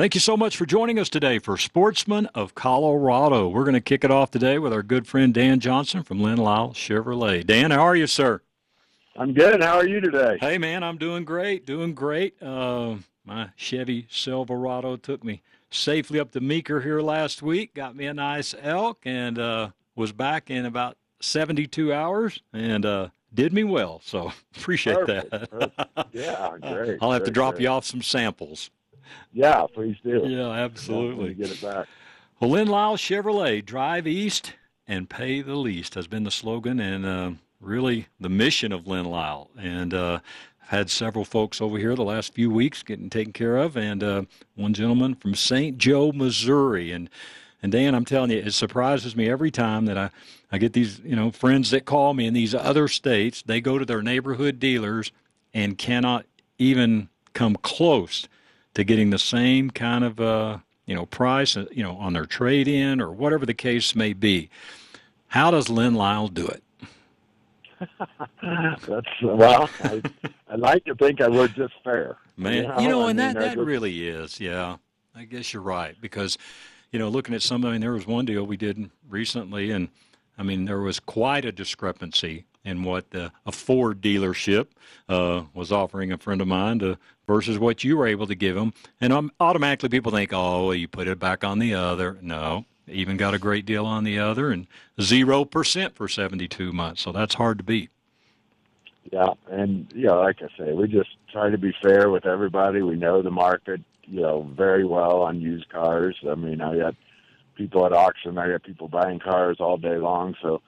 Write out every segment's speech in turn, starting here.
Thank you so much for joining us today for Sportsman of Colorado. We're going to kick it off today with our good friend Dan Johnson from Len Lyall Chevrolet. Dan, how are you, sir? I'm good. How are you today? Hey, man, I'm doing great. Doing great. Uh, my Chevy Silverado took me safely up to Meeker here last week, got me a nice elk, and uh, was back in about 72 hours and uh, did me well. So appreciate Perfect. that. Perfect. Yeah, great. I'll have to drop great. you off some samples. Yeah, please do. Yeah, Yeah, absolutely. you get it back. Well, Len Lyall Chevrolet, drive east and pay the least has been the slogan and uh, really the mission of Len Lyall. And uh, I've had several folks over here the last few weeks getting taken care of, and uh, one gentleman from St. Joe, Missouri. And and Dan, I'm telling you, it surprises me every time that I, I get these you know friends that call me in these other states. They go to their neighborhood dealers and cannot even come close to getting the same kind of uh, you know price uh, you know on their trade in or whatever the case may be. How does Len Lyall do it? That's well. I, I like to think I would just fair. Man, you know, I and mean, that that really is, yeah. I guess you're right because, you know, looking at some, I mean, there was one deal we did recently, and I mean, there was quite a discrepancy in what a Ford dealership uh, was offering a friend of mine to versus what you were able to give them, and um, automatically people think, oh, well, you put it back on the other. No, even got a great deal on the other, and zero percent for 72 months. So that's hard to beat. Yeah, and you know, like I say, we just try to be fair with everybody. We know the market, you know, very well on used cars. I mean, I got people at auction, I got people buying cars all day long. So,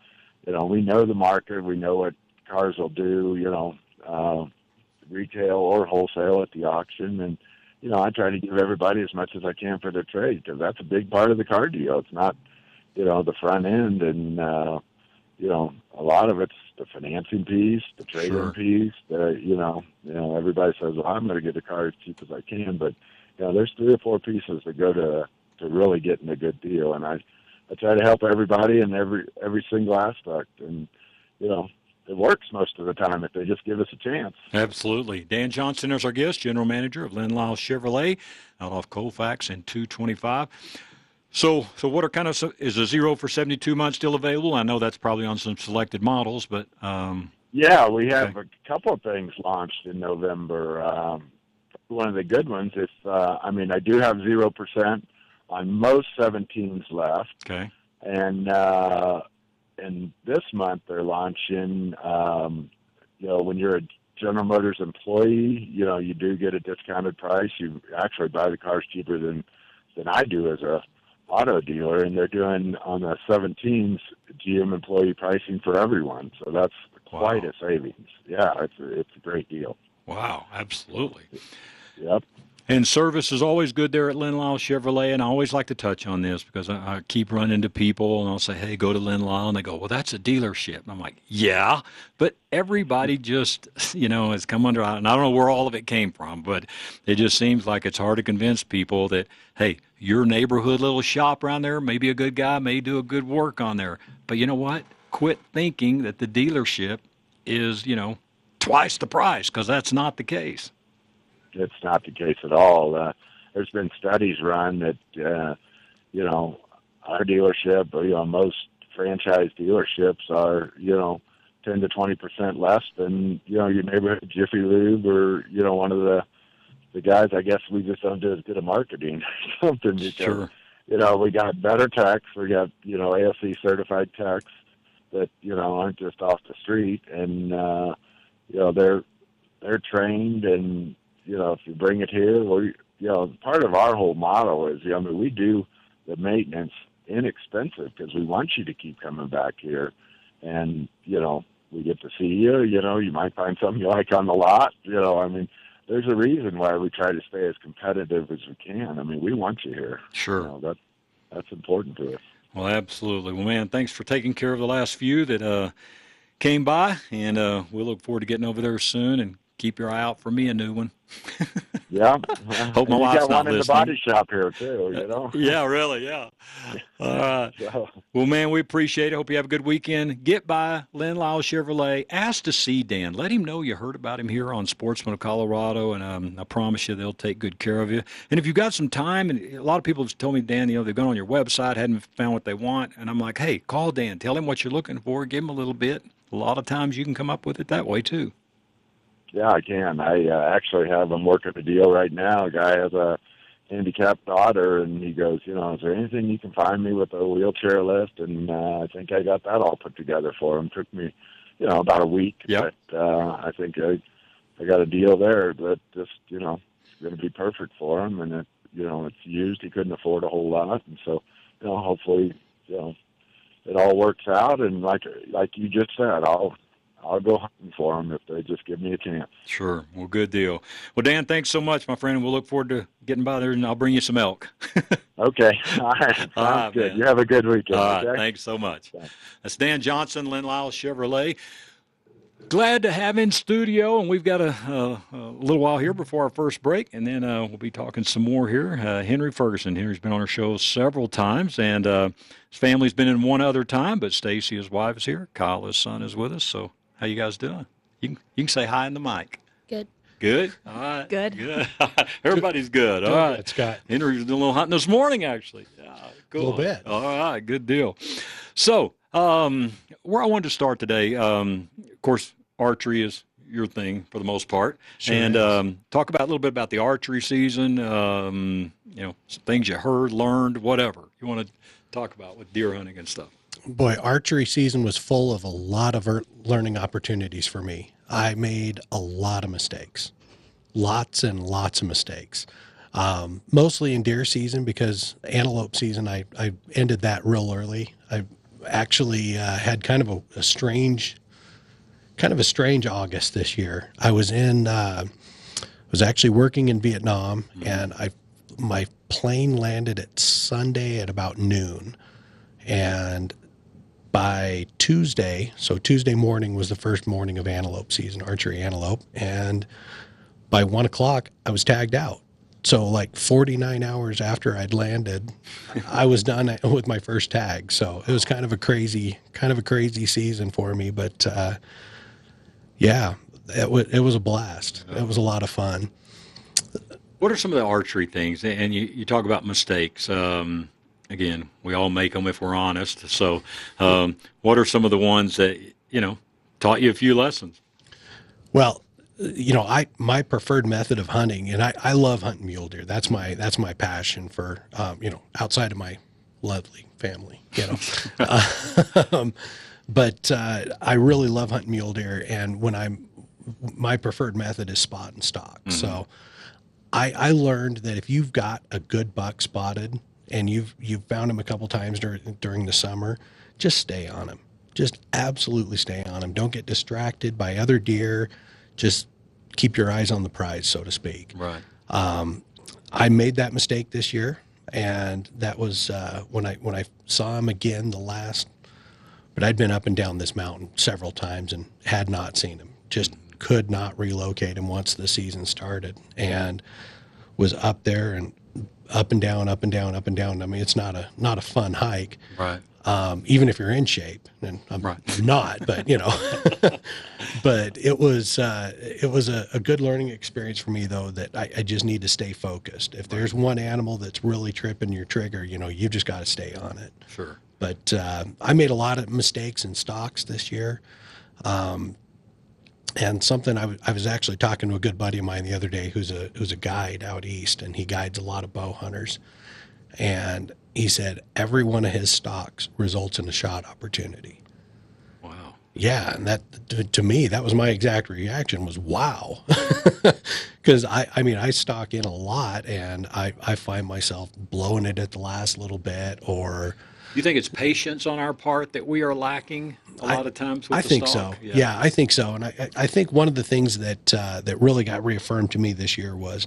you know, we know the market. We know what cars will do. You know, uh, retail or wholesale at the auction, and you know, I try to give everybody as much as I can for their trade because that's a big part of the car deal. It's not, you know, the front end and. uh you know, a lot of it's the financing piece, the trade-in Sure. piece. The you know, you know, everybody says, "Well, I'm going to get a car as cheap as I can," but you know, there's three or four pieces that go to to really getting a good deal, and I I try to help everybody in every every single aspect, and you know, it works most of the time if they just give us a chance. Absolutely. Dan Johnson is our guest, General Manager of Len Lyall Chevrolet out off Colfax and 225. So, so what are kind of is a zero for 72 months still available? I know that's probably on some selected models, but um, Yeah, we have a couple of things launched in November. Um, one of the good ones is, uh, I mean, I do have zero percent on most 17s left. okay, and uh, and this month they're launching. Um, you know, when you're a General Motors employee, you know you do get a discounted price. You actually buy the cars cheaper than than I do as a auto dealer, and they're doing on the 17s GM employee pricing for everyone. So that's quite Wow. a savings. Yeah, it's a, it's a great deal. wow, absolutely. Yep. And service is always good there at Len Lyall Chevrolet, and I always like to touch on this because I, I keep running into people, and I'll say, "Hey, go to Len Lyall," and they go, "Well, that's a dealership." And I'm like, "Yeah," but everybody just, you know, has come under, and I don't know where all of it came from, but it just seems like it's hard to convince people that, hey, your neighborhood little shop around there may be a good guy, may do a good work on there, but you know what? Quit thinking that the dealership is, you know, twice the price because that's not the case. It's not the case at all. Uh, there's been studies run that, uh, you know, our dealership, or, you know, most franchise dealerships are, you know, 10 to 20 percent less than, you know, your neighborhood Jiffy Lube or, you know, one of the the guys. I guess we just don't do as good a marketing or something because, Sure. you know, we got better techs. We got, you know, ASE certified techs that, you know, aren't just off the street and, uh, you know, they're, they're trained and, you know, if you bring it here, we, you know, part of our whole model is, you know, I mean, we do the maintenance inexpensive because we want you to keep coming back here, and you know, we get to see you. You know, you might find something you like on the lot. You know, I mean, there's a reason why we try to stay as competitive as we can. I mean, we want you here. Sure. You know, that that's important to us. Well, absolutely. Well, man, thanks for taking care of the last few that uh, came by, and uh, we'll look forward to getting over there soon and keep your eye out for me a new one. yeah. Hope my wife's got not one in the body shop here too. You know. yeah, really, yeah. All right. So, Well, man, we appreciate it. Hope you have a good weekend. Get by Len Lyall Chevrolet. Ask to see Dan. Let him know you heard about him here on Sportsman of Colorado, and um, I promise you they'll take good care of you. And if you've got some time, and a lot of people have told me, Dan, you know, they've gone on your website, hadn't found what they want, and I'm like, hey, call Dan. Tell him what you're looking for. Give him a little bit. A lot of times you can come up with it that way too. Yeah, I can. I uh, actually have him working a deal right now. A guy has a handicapped daughter, and he goes, you know, is there anything you can find me with a wheelchair lift? And uh, I think I got that all put together for him. Took me, you know, about a week. Yep. But uh, I think I, I got a deal there that just, you know, is going to be perfect for him. And it, you know, it's used. He couldn't afford a whole lot, and so, you know, hopefully, you know, it all works out. And like like you just said, I'll I'll go hunting for them if they just give me a chance. Sure. Well, good deal. Well, Dan, thanks so much, my friend. We'll look forward to getting by there, and I'll bring you some elk. Okay. All right. Sounds All right, good. man. You have a good weekend. All right, okay? thanks so much. Thanks. That's Dan Johnson, Len Lyall Chevrolet. Glad to have in studio, and we've got a, a, a little while here before our first break, and then uh, we'll be talking some more here. Uh, Henry Ferguson. Henry's been on our show several times, and uh, his family's been in one other time, but Stacy, his wife, is here. Kyle, his son, is with us. So, how you guys doing? You can, you can say hi in the mic. Good. Good. All right. Good. Good. Everybody's good. All right. Doing Scott. Henry was doing a little hunting this morning, actually. Yeah, cool. little bit. All right, good deal. So, um, where I wanted to start today, um, of course, archery is your thing for the most part, Sure and is. um, talk about a little bit about the archery season. Um, you know, some things you heard, learned, whatever you want to talk about with deer hunting and stuff. Boy, archery season was full of a lot of learning opportunities for me. I made a lot of mistakes, lots and lots of mistakes. Um, mostly in deer season because antelope season, I, I ended that real early. I actually uh, had kind of a, a strange, kind of a strange August this year. I was in, uh, was actually working in Vietnam, and I, my plane landed at Sunday at about noon, and by Tuesday, so Tuesday morning was the first morning of antelope season, archery antelope, and by one o'clock I was tagged out. So like 49 hours after I'd landed, I was done with my first tag. So it was kind of a crazy, kind of a crazy season for me. But uh, yeah, it was it was a blast. It was a lot of fun. What are some of the archery things? And you, you talk about mistakes. Um, again, we all make them if we're honest. So, um, what are some of the ones that you know taught you a few lessons? Well, you know, I my preferred method of hunting, and I, I love hunting mule deer. That's my that's my passion for um, you know outside of my lovely family, you know. um, but uh, I really love hunting mule deer, and when I'm my preferred method is spot and stock. So I, I learned that if you've got a good buck spotted and you've you've found him a couple times during during the summer, just stay on him. Just absolutely stay on him. Don't get distracted by other deer. Just keep your eyes on the prize, so to speak. Right. I made that mistake this year, and that was uh, when I when I saw him again the last. But I'd been up and down this mountain several times and had not seen him. Just could not relocate him once the season started, and was up there and up and down, up and down, up and down. I mean, it's not a not a fun hike Right. um, even if you're in shape. And I'm Right. not, but you know, but it was uh, it was a, a good learning experience for me though that I, I just need to stay focused. If there's one animal that's really tripping your trigger, you know, you've just got to stay on it. Sure. But uh, I made a lot of mistakes in stocks this year. Um, and something I, w- I was actually talking to a good buddy of mine the other day who's a who's a guide out east and he guides a lot of bow hunters. And he said every one of his stocks results in a shot opportunity. Wow. yeah and that to, to me that was my exact reaction was wow. Because I, I mean i stock in a lot and I, I find myself blowing it at the last little bit or You think it's patience on our part that we are lacking a lot of times with I the think stock? so. Yeah. I think so. And I, I think one of the things that uh, that really got reaffirmed to me this year was,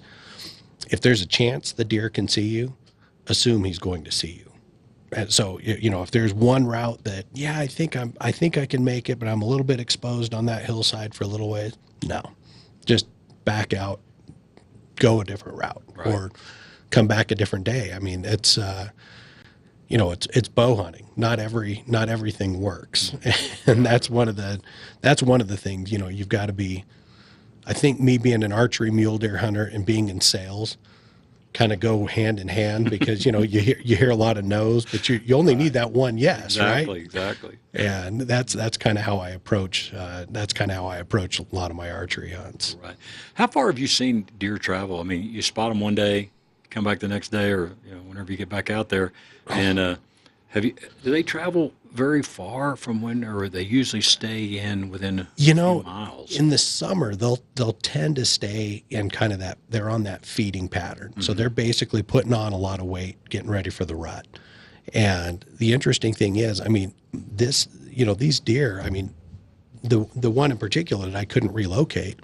if there's a chance the deer can see you, assume he's going to see you. And so you you know if there's one route that yeah I think I'm I think I can make it, but I'm a little bit exposed on that hillside for a little ways. No, just back out, go a different route, Right. or come back a different day. I mean, it's uh, you know, it's it's bow hunting. Not every not everything works, and that's one of the that's one of the things. You know, you've got to be. I think me being an archery mule deer hunter and being in sales kind of go hand in hand because you know you hear you hear a lot of no's, but you you only need that one yes, Right. Exactly, right? exactly. And that's that's kind of how I approach. Uh, that's kind of how I approach a lot of my archery hunts. Right. How far have you seen deer travel? I mean, you spot them one day, come back the next day, or you know, whenever you get back out there, and uh, have you? Do they travel very far from when, or they usually stay in within You know, miles? in the summer they'll they'll tend to stay in kind of that they're on that feeding pattern so they're basically putting on a lot of weight getting ready for the rut and the interesting thing is i mean this you know these deer i mean the the one in particular that i couldn't relocate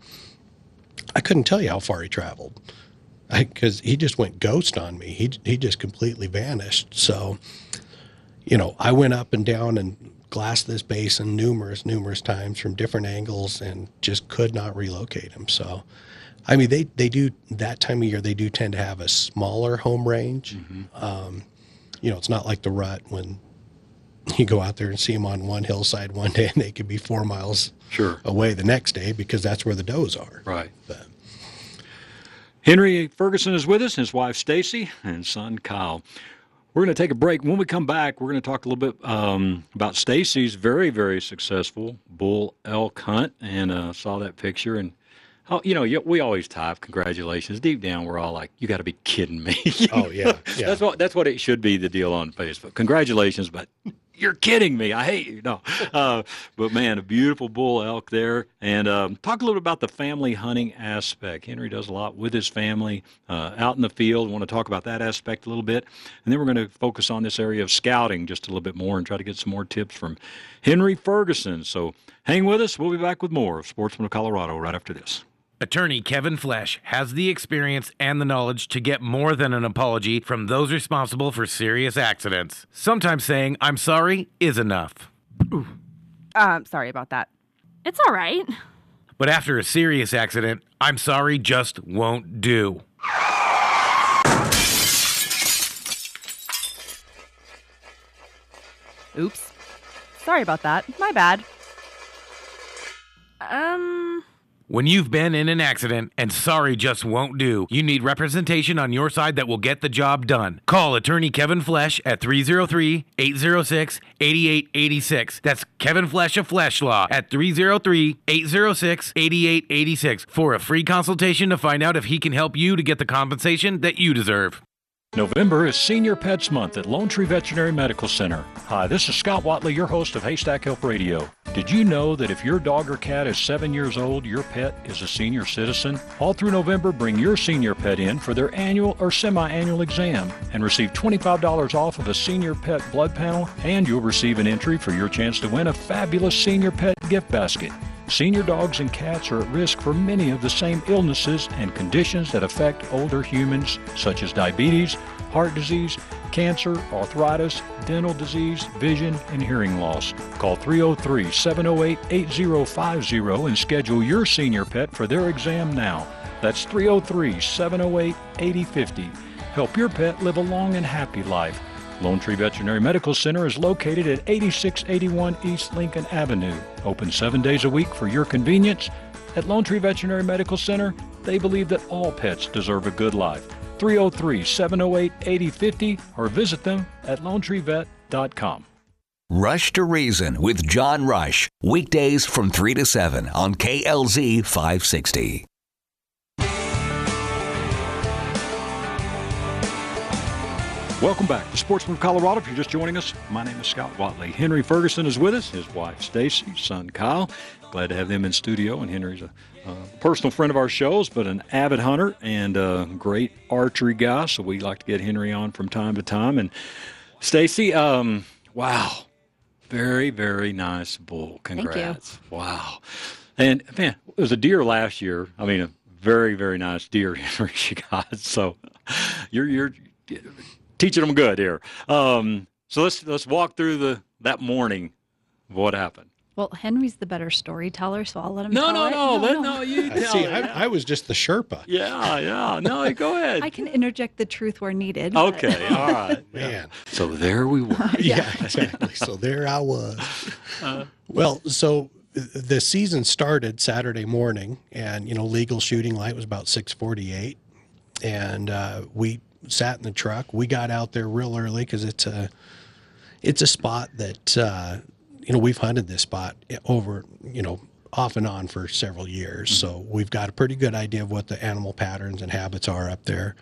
i couldn't tell you how far he traveled because he just went ghost on me he, he just completely vanished so you know, I went up and down and glassed this basin numerous, numerous times from different angles and just could not relocate him. So, I mean, they, they do that time of year, they do tend to have a smaller home range. Um, you know, it's not like the rut when you go out there and see them on one hillside one day and they could be four miles Sure. away the next day because that's where the does are. Right. But, Henry Ferguson is with us, his wife Stacy, and son Kyle. We're going to take a break. When we come back, we're going to talk a little bit um, about Stacy's very, very successful bull elk hunt, and uh, saw that picture. And oh, you know, we always type congratulations. Deep down, we're all like, "You got to be kidding me!" Oh, yeah, yeah. that's what that's what it should be. The deal on Facebook. Congratulations, but you're kidding me. I hate you. No, uh, but man, a beautiful bull elk there. And um, talk a little bit about the family hunting aspect. Henry does a lot with his family uh, out in the field. want to talk about that aspect a little bit, and then we're going to focus on this area of scouting just a little bit more and try to get some more tips from Henry Ferguson. So hang with us. We'll be back with more of Sportsman of Colorado right after this. Attorney Kevin Flesch has the experience and the knowledge to get more than an apology from those responsible for serious accidents. Sometimes saying, I'm sorry, is enough. Um, sorry about that. It's all right. But after a serious accident, I'm sorry just won't do. Oops. Sorry about that. My bad. Um, When you've been in an accident and sorry just won't do, you need representation on your side that will get the job done. Call attorney Kevin Flesch at 303 806 8886. That's Kevin Flesch of Flesch Law at 303 806 8886 for a free consultation to find out if he can help you to get the compensation that you deserve. November is Senior Pets Month at Lone Tree Veterinary Medical Center. Hi, this is Scott Watley, your host of Haystack Help Radio. Did you know that if your dog or cat is seven years old, your pet is a senior citizen? All through November, bring your senior pet in for their annual or semi annual exam and receive $25 off of a senior pet blood panel, and you'll receive an entry for your chance to win a fabulous senior pet gift basket. Senior dogs and cats are at risk for many of the same illnesses and conditions that affect older humans, such as diabetes, heart disease, cancer, arthritis, dental disease, vision, and hearing loss. Call 303 708 8050 and schedule your senior pet for their exam now. That's 303 708 8050. Help your pet live a long and happy life. Lone Tree Veterinary Medical Center is located at 8681 East Lincoln Avenue. Open seven days a week for your convenience. At Lone Tree Veterinary Medical Center, they believe that all pets deserve a good life. 303 708 8050 or visit them at lonetreevet.com. Rush to Reason with John Rush. Weekdays from 3 to 7 on KLZ 560. Welcome back to Sportsman of Colorado. If you're just joining us, my name is Scott Watley. Henry Ferguson is with us, his wife Stacy, son Kyle. Glad to have them in studio. And Henry's a, a personal friend of our shows, but an avid hunter and a great archery guy. So we like to get Henry on from time to time. And Stacy, um, wow, very very nice bull. Congrats! Wow, and man, it was a deer last year. I mean, a very very nice deer Henry she got. So you're you're teaching them good here. Um, so let's let's walk through the that morning of what happened. Well, Henry's the better storyteller, so I'll let him No, tell no, it. no, let, no, you tell see. it. I, I was just the Sherpa. yeah, yeah. No, go ahead. I can interject the truth where needed. but- Okay, all right. Man. So there we were. yeah, exactly. So there I was. well, so the season started Saturday morning, and you know, legal shooting light was about six forty-eight, and uh, we sat in the truck. We got out there real early because it's a it's a spot that uh, you know we've hunted this spot over you know off and on for several years, so we've got a pretty good idea of what the animal patterns and habits are up there.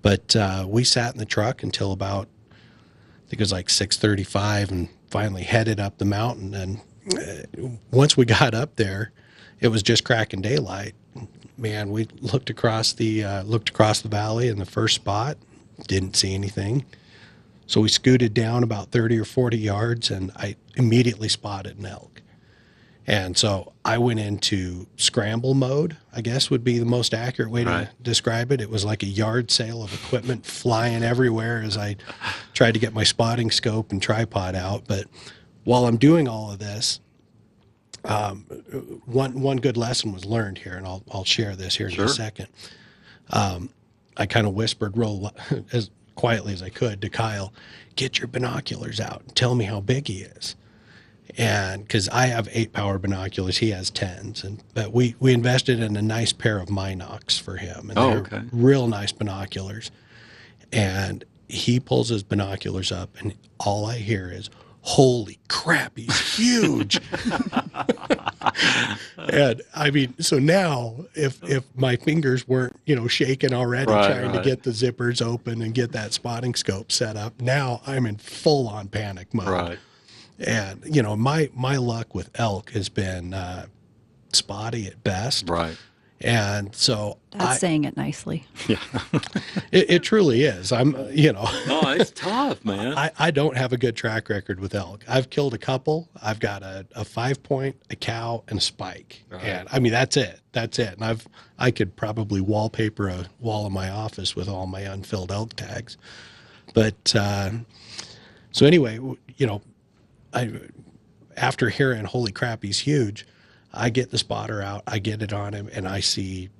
But uh, we sat in the truck until about I think it was like 6:35 and finally headed up the mountain and uh, once we got up there it was just cracking daylight man we looked across the uh, looked across the valley in the first spot didn't see anything so we scooted down about 30 or 40 yards and I immediately spotted an elk and so I went into scramble mode, I guess would be the most accurate way to Right. describe it. It was like a yard sale of equipment flying everywhere as I tried to get my spotting scope and tripod out. But while I'm doing all of this, um, one one good lesson was learned here, and I'll I'll share this here in Sure. a second. Um, I kind of whispered real as quietly as I could to Kyle, "Get your binoculars out and tell me how big he is." and because I have eight power binoculars, he has tens, and but we we invested in a nice pair of Minox for him, and Oh, they're okay. real nice binoculars. And he pulls his binoculars up, and all I hear is, "Holy crap, he's huge!" and I mean, so now if if my fingers weren't you know shaking already Right, trying right. to get the zippers open and get that spotting scope set up, now I'm in full on panic mode Right. and you know my my luck with elk has been uh, spotty at best Right. And so That's I, saying it nicely. it, it truly is. I'm you know. No, it's tough, man. I, I don't have a good track record with elk. I've killed a couple. I've got a, a five point a cow and a spike. Right. and i mean that's it. That's it. And i've i could probably wallpaper a wall in my office with all my unfilled elk tags. But uh, so anyway you know I after hearing holy crap he's huge I get the spotter out I get it on him and I see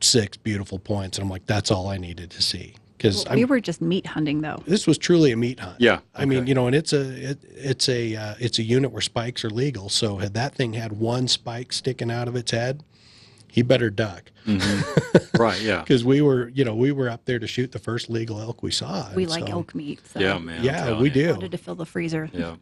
six beautiful points and I'm like that's all I needed to see because we were just meat hunting though. this was truly a meat hunt Yeah, I mean you know and it's a it, it's a uh, it's a unit where spikes are legal so had that thing had one spike sticking out of its head he better duck right. Yeah. because we were you know we were up there to shoot the first legal elk we saw We like so- elk meat. So Yeah, man. Yeah we you. do Wanted to fill the freezer. Yeah.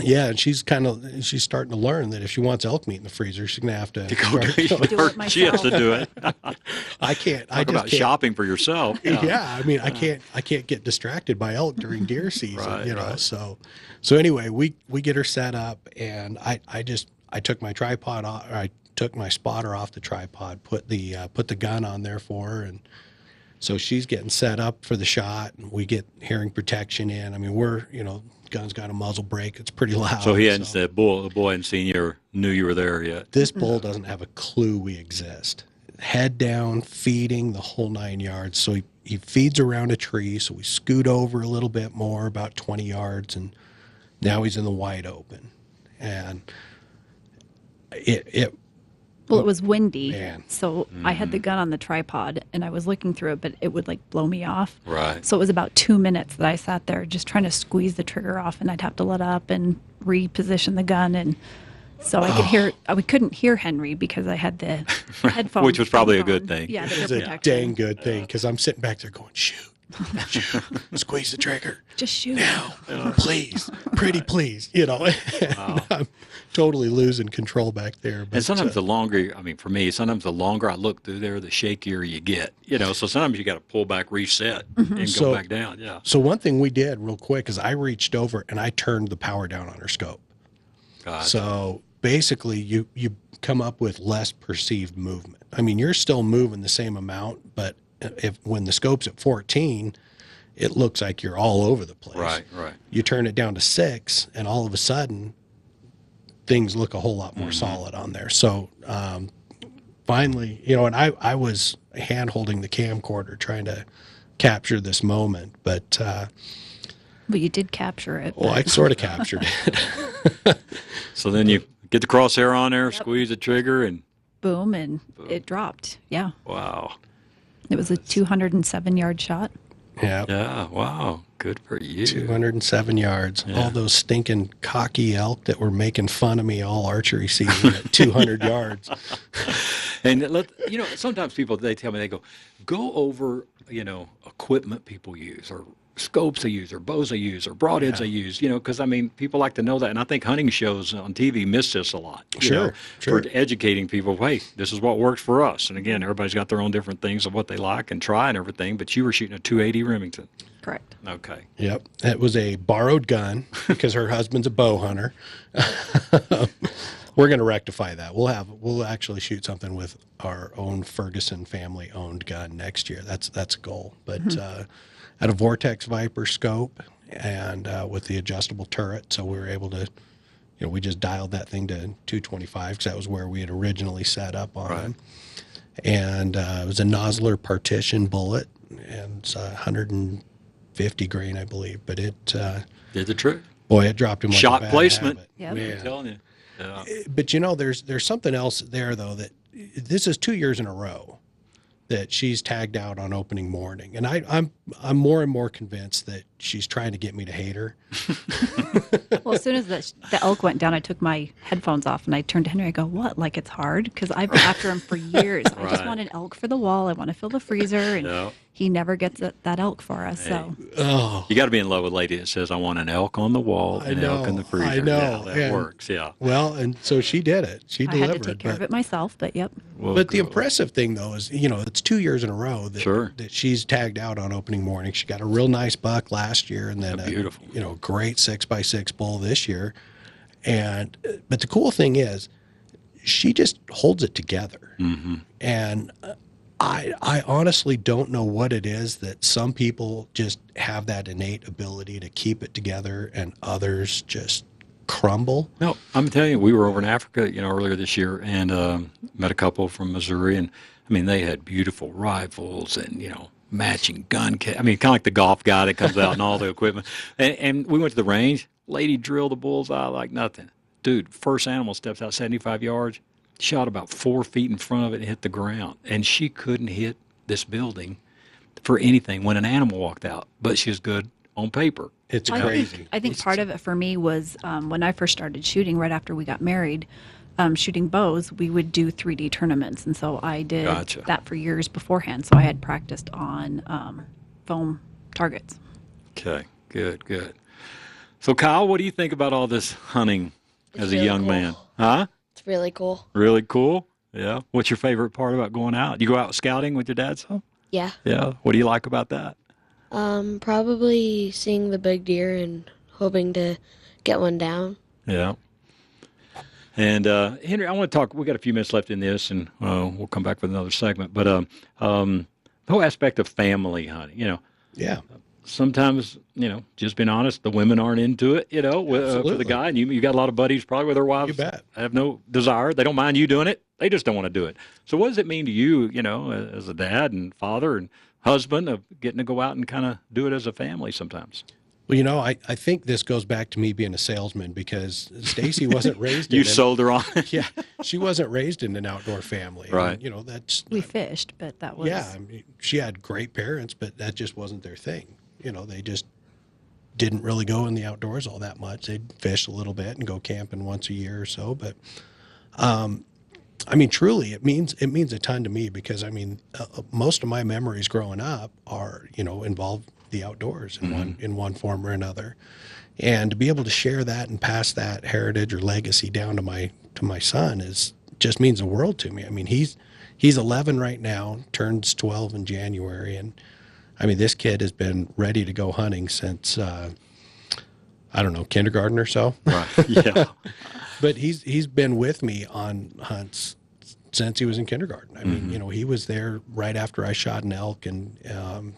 Yeah, and she's kind of she's starting to learn that if she wants elk meat in the freezer, she's gonna have to. To go start- do Do it it. She has to do it. I can't. I just about can't. shopping for yourself. Yeah. I mean, I can't. I can't get distracted by elk during deer season. Right, you know. right. So, so anyway, we we get her set up, and I I just I took my tripod off. Or I took my spotter off the tripod, put the uh, put the gun on there for her, and so she's getting set up for the shot. And we get hearing protection in. I mean, we're you know, gun's got a muzzle brake. It's pretty loud. So he hadn't said, bull, the boy hadn't seen you knew you were there yet. This mm-hmm. bull doesn't have a clue we exist. Head down, feeding the whole nine yards. So he, he feeds around a tree. So we scoot over a little bit more, about 20 yards, and now he's in the wide open. And it, it Well, it was windy, Man. so I had the mm-hmm. gun on the tripod and I was looking through it, but it would like blow me off. Right. So it was about two minutes that I sat there just trying to squeeze the trigger off, and I'd have to let up and reposition the gun, and so I could hear. I we couldn't hear Henry because I had the headphones, Which was probably a good on. thing. Yeah, it was a dang good thing because I'm sitting back there going, shoot, shoot, squeeze the trigger. Just shoot. now, please, pretty please, you know. And I'm totally losing control back there. But And sometimes uh, the longer, I mean, for me, sometimes the longer I look through there, the shakier you get. You know, so sometimes you got to pull back, reset, and go So- back down. Yeah. So one thing we did real quick is I reached over and I turned the power down on her scope. God. So basically, you you come up with less perceived movement. I mean, you're still moving the same amount, but if when the scope's at 14, it looks like you're all over the place. right, right. You turn it down to six, and all of a sudden, things look a whole lot more Mm-hmm. solid on there. So um, finally, you know, and I I was hand holding the camcorder trying to capture this moment, but uh, But you did capture it. Well, I sort of captured it. So then you get the crosshair on there, squeeze the trigger, and boom, and it dropped. Yeah. wow. It was a 207 yard shot. Yeah. Yeah, wow. Good for you. 207 yards. All those stinking cocky elk that were making fun of me all archery season at 200 yards. And let you know, sometimes people they tell me they go, go over you know equipment people use or scopes they use or bows they use or broadheads they use. You know, because I mean people like to know that, and I think hunting shows on TV miss this a lot. You Sure, know, sure. For educating people, hey, this is what works for us. And again, everybody's got their own different things of what they like and try and everything. But you were shooting a 280 Remington. Correct. Okay. Yep. It was a borrowed gun because her husband's a bow hunter. We're going to rectify that. We'll have we'll actually shoot something with our own Ferguson family owned gun next year. That's that's a goal. But uh, at a Vortex Viper scope and uh, with the adjustable turret, so we were able to, you know, we just dialed that thing to 225 because that was where we had originally set up on Right. And uh, it was a Nosler partition bullet, and it's 150 grain, I believe. But it, uh, Did the trick. boy, it dropped him like a Shot bad placement. habit. Yep. I'm telling you. Yeah. But you know, there's there's something else there though that this is two years in a row that she's tagged out on opening morning, and I, I'm I'm more and more convinced that she's trying to get me to hate her. Well, as soon as the, the elk went down, I took my headphones off and I turned to Henry. I go, "What? Like it's hard?" Because I've been after him for years. I just want an elk for the wall. I want to fill the freezer, and Yeah. he never gets that, that elk for us. So Oh, You got to be in love with a lady that says, "I want an elk on the wall I and elk in the freezer." I know, Yeah, that and- works. Yeah. well, and so she did it. She I delivered. had to take care of but- it myself. But yep, Well, but the impressive thing, though, is you know it's two years in a row that Sure. that she's tagged out on opening morning. She got a real nice buck last year, and then a, beautiful. you know great six by six bull this year. And but the cool thing is, she just holds it together, Mm-hmm. and uh, I I honestly don't know what it is that some people just have that innate ability to keep it together, and others just crumble. No, I'm telling you, we were over in Africa, you know, earlier this year, and um, met a couple from Missouri, and I mean, they had beautiful rifles and you know matching gun. Ca- I mean, kind of like the golf guy that comes out and all the equipment. And, and we went to the range. Lady drilled the bullseye like nothing. Dude, first animal steps out 75 yards, shot about four feet in front of it and hit the ground, and she couldn't hit this building for anything when an animal walked out. But she was good on paper. It's I crazy. think, I think part of it for me was um, when I first started shooting, right after we got married, um, shooting bows, we would do 3D tournaments. And so I did Gotcha. that for years beforehand. So I had practiced on um, foam targets. Okay, good, good. So, Kyle, what do you think about all this hunting It's as a young cool. man? Huh? It's really cool. Really cool. Yeah. What's your favorite part about going out? You go out scouting with your dad some? Yeah. Yeah. What do you like about that? Um, probably seeing the big deer and hoping to get one down. Yeah. And uh, Henry, I want to talk. We got a few minutes left in this, and uh, we'll come back with another segment. But um, um, the whole aspect of family honey. you know, yeah. sometimes, you know, just being honest, the women aren't into it, you know, with, uh, for the guy. And you, you got a lot of buddies probably with their wives. You bet. Have no desire. They don't mind you doing it. They just don't want to do it. So what does it mean to you, you know, as a dad and father and husband of getting to go out and kind of do it as a family sometimes? Well, you know, I, I think this goes back to me being a salesman because Stacy wasn't raised You in an- sold her on. yeah, she wasn't raised in an outdoor family. Right. And, you know, that's We fished, but that was yeah. I mean, she had great parents, but that just wasn't their thing. You know, they just didn't really go in the outdoors all that much. They'd fish a little bit and go camping once a year or so. But, um, I mean, truly, it means it means a ton to me because I mean, uh, uh, most of my memories growing up are you know involve the outdoors in one in one form or another, and to be able to share that and pass that heritage or legacy down to my to my son is just means the world to me. I mean, he's he's 11 right now, turns 12 in January, and I mean, this kid has been ready to go hunting since uh, I don't know kindergarten or so. right. Yeah. But he's he's been with me on hunts since he was in kindergarten. I mean, you know, he was there right after I shot an elk and um,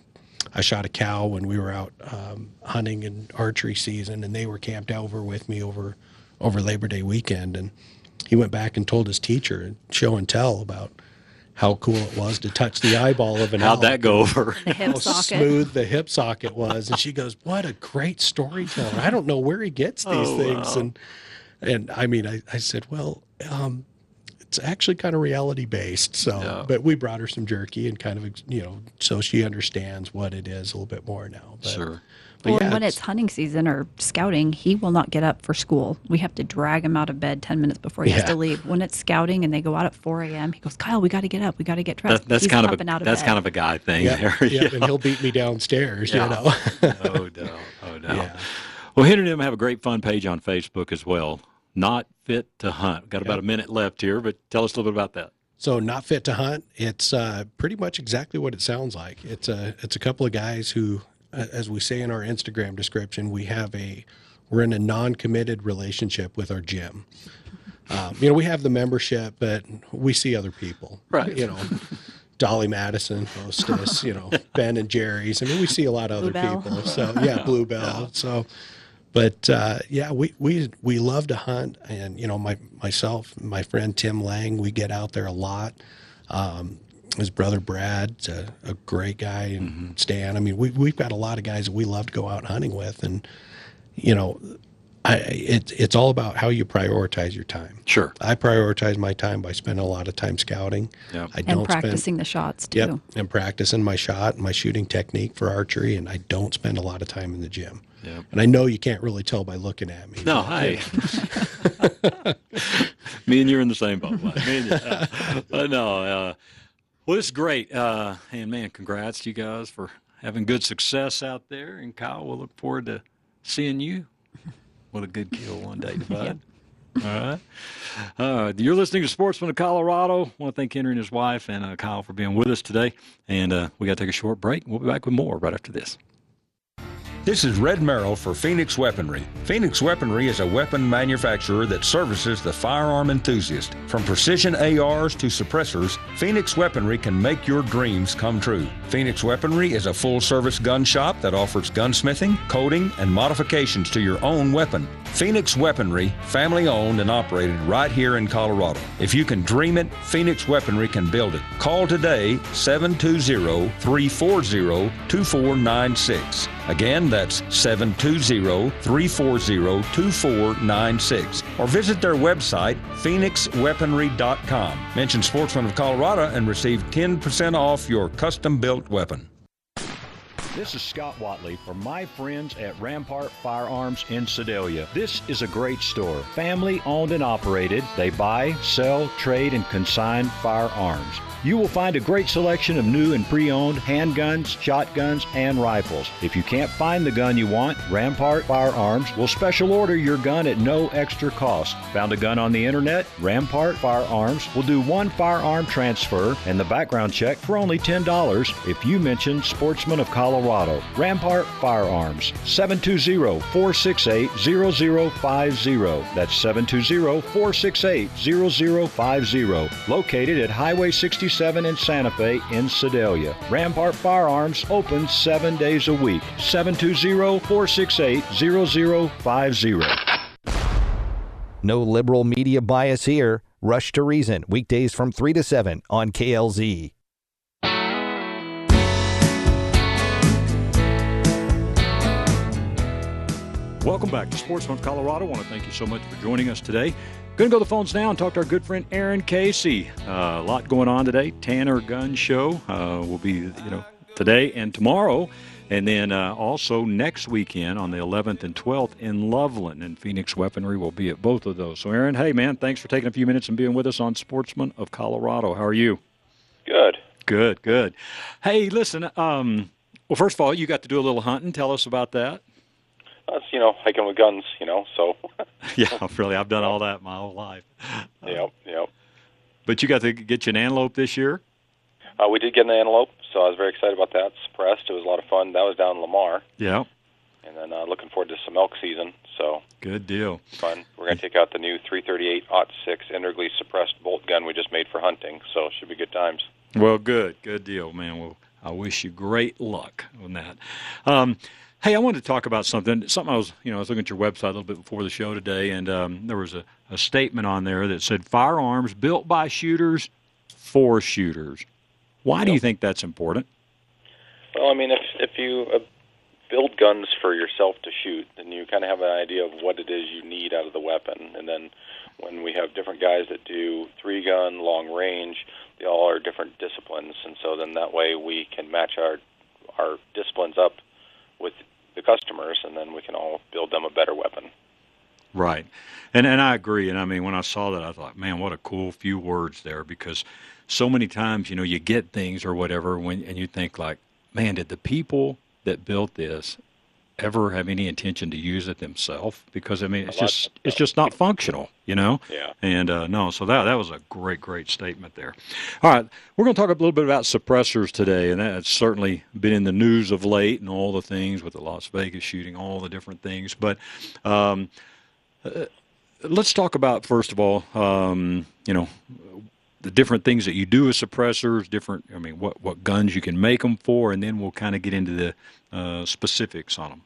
I shot a cow when we were out um, hunting in archery season, and they were camped over with me over over Labor Day weekend. And he went back and told his teacher, and show and tell about how cool it was to touch the eyeball of an How'd elk. that go over? The hip How socket. smooth the hip socket was, and she goes, "What a great storyteller! I don't know where he gets these Oh, things." wow. And and I mean, I, I said, "Well, um, it's actually kind of reality based." So, Yeah. but we brought her some jerky and kind of you know, so she understands what it is a little bit more now. But, Sure. but Well, yeah, when it's hunting season or scouting, he will not get up for school. We have to drag him out of bed 10 minutes before he has to leave. When it's scouting and they go out at 4 a.m., he goes, Kyle, we got to get up. We got to get dressed. That, that's He's kind of a out of that's bed. kind of a guy thing yeah, there. yeah, and he'll beat me downstairs. Yeah. You know. oh no, oh no. Yeah. Well, Henry and them have a great fun page on Facebook as well. Not fit to hunt. Got about a minute left here, but tell us a little bit about that. So not fit to hunt. It's uh, pretty much exactly what it sounds like. It's a it's a couple of guys who, uh, as we say in our Instagram description, we have a we're in a non-committed relationship with our gym. Um, you know, we have the membership, but we see other people. Right. You know, Dolly Madison, hostess. You know, Ben and Jerry's. I mean, we see a lot of other Bluebell. people. So yeah, Bluebell. So. But uh, yeah, we, we we love to hunt, and you know, my myself, my friend Tim Lang, we get out there a lot. Um, his brother Brad's a, a great guy, and Stan. I mean, we we've got a lot of guys that we love to go out hunting with, and you know, I it, it's all about how you prioritize your time. Sure. I prioritize my time by spending a lot of time scouting. Yeah. I and don't practicing spend the shots, too. Yep, and practicing my shot, and my shooting technique for archery, and I don't spend a lot of time in the gym. Yep. And I know you can't really tell by looking at me. No, but, hey. Me and you're in the same boat. Mike. Me and you. Uh, but no, uh, well, it's great. Uh, and man, congrats to you guys for having good success out there. And Kyle, we'll look forward to seeing you with a good kill one day, bud. All right. Uh, you're listening to Sportsman of Colorado. I want to thank Henry and his wife and uh, Kyle for being with us today. And uh, we got to take a short break. We'll be back with more right after this. This is Red Merrill for Phoenix Weaponry. Phoenix Weaponry is a weapon manufacturer that services the firearm enthusiast. From precision ARs to suppressors, Phoenix Weaponry can make your dreams come true. Phoenix Weaponry is a full service gun shop that offers gunsmithing, coating, and modifications to your own weapon. Phoenix Weaponry, family owned and operated right here in Colorado. If you can dream it, Phoenix Weaponry can build it. Call today 720 340 2496. Again, that's 720 340 2496. Or visit their website, phoenixweaponry.com. Mention Sportsman of Colorado and receive 10% off your custom built weapon. This is Scott Watley from my friends at Rampart Firearms in Sedalia. This is a great store, family owned and operated. They buy, sell, trade, and consign firearms. You will find a great selection of new and pre owned handguns, shotguns, and rifles. If you can't find the gun you want, Rampart Firearms will special order your gun at no extra cost. Found a gun on the internet? Rampart Firearms will do one firearm transfer and the background check for only $10 if you mention Sportsman of Colorado. Rampart Firearms, 720 468 0050. That's 720 468 0050. Located at Highway 67 in Santa Fe in Sedalia. Rampart Firearms open seven days a week. 720 468 0050. No liberal media bias here. Rush to Reason, weekdays from 3 to 7 on KLZ. Welcome back to Sportsman of Colorado. I want to thank you so much for joining us today. Going to go to the phones now and talk to our good friend Aaron Casey. Uh, a lot going on today. Tanner Gun Show uh, will be, you know, today and tomorrow, and then uh, also next weekend on the 11th and 12th in Loveland. And Phoenix Weaponry will be at both of those. So, Aaron, hey man, thanks for taking a few minutes and being with us on Sportsman of Colorado. How are you? Good. Good, good. Hey, listen. Um, well, first of all, you got to do a little hunting. Tell us about that. That's you know hiking with guns, you know. So Yeah, really, I've done all that my whole life. yep, yep. But you got to get you an antelope this year. Uh, we did get an antelope, so I was very excited about that. Suppressed, it was a lot of fun. That was down in Lamar, Yeah, and then uh, looking forward to some elk season. So good deal. fun. We're going to take out the new 338 6 integrally suppressed bolt gun we just made for hunting. So it should be good times. Well, good, good deal, man. Well, I wish you great luck on that. Um, hey, I wanted to talk about something. Something I was, you know, I was looking at your website a little bit before the show today, and um, there was a, a statement on there that said firearms built by shooters for shooters. Why do you think that's important? Well, I mean, if if you uh, build guns for yourself to shoot, then you kind of have an idea of what it is you need out of the weapon. And then when we have different guys that do three gun, long range, they all are different disciplines, and so then that way we can match our our disciplines up with the customers, and then we can all build them a better weapon. Right, and and I agree. And I mean, when I saw that, I thought, man, what a cool few words there, because so many times, you know, you get things or whatever when and you think like, man, did the people that built this ever have any intention to use it themselves? Because I mean, it's just it's just not functional, you know. Yeah. And uh, no, so that that was a great great statement there. All right, we're going to talk a little bit about suppressors today, and that's certainly been in the news of late and all the things with the Las Vegas shooting, all the different things. But um, uh, let's talk about first of all, um, you know, the different things that you do with suppressors, different, I mean, what, what guns you can make them for, and then we'll kind of get into the uh, specifics on them.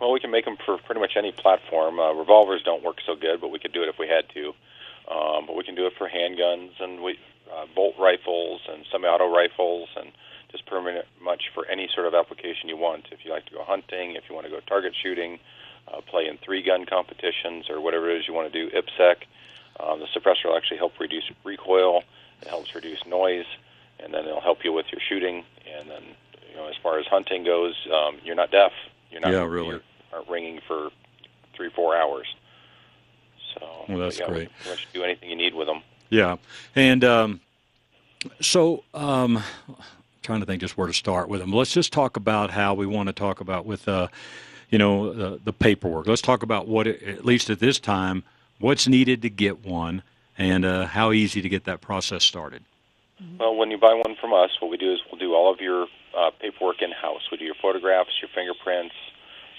Well, we can make them for pretty much any platform. Uh, revolvers don't work so good, but we could do it if we had to. Um, but we can do it for handguns and we, uh, bolt rifles and semi-auto rifles and just pretty much for any sort of application you want. If you like to go hunting, if you want to go target shooting, uh, play in three-gun competitions or whatever it is you want to do, IPSC. Um, the suppressor will actually help reduce recoil. It helps reduce noise, and then it'll help you with your shooting. And then, you know, as far as hunting goes, um, you're not deaf. You're not Yeah, really. Aren't ringing for three, four hours. So Well, that's yeah, great. pretty much do anything you need with them. Yeah, and um, so um, trying to think just where to start with them. Let's just talk about how we want to talk about with, uh, you know, the, the paperwork. Let's talk about what, it, at least at this time, what's needed to get one, and uh, how easy to get that process started. Well, when you buy one from us, what we do is we'll do all of your uh, paperwork in house. We do your photographs, your fingerprints,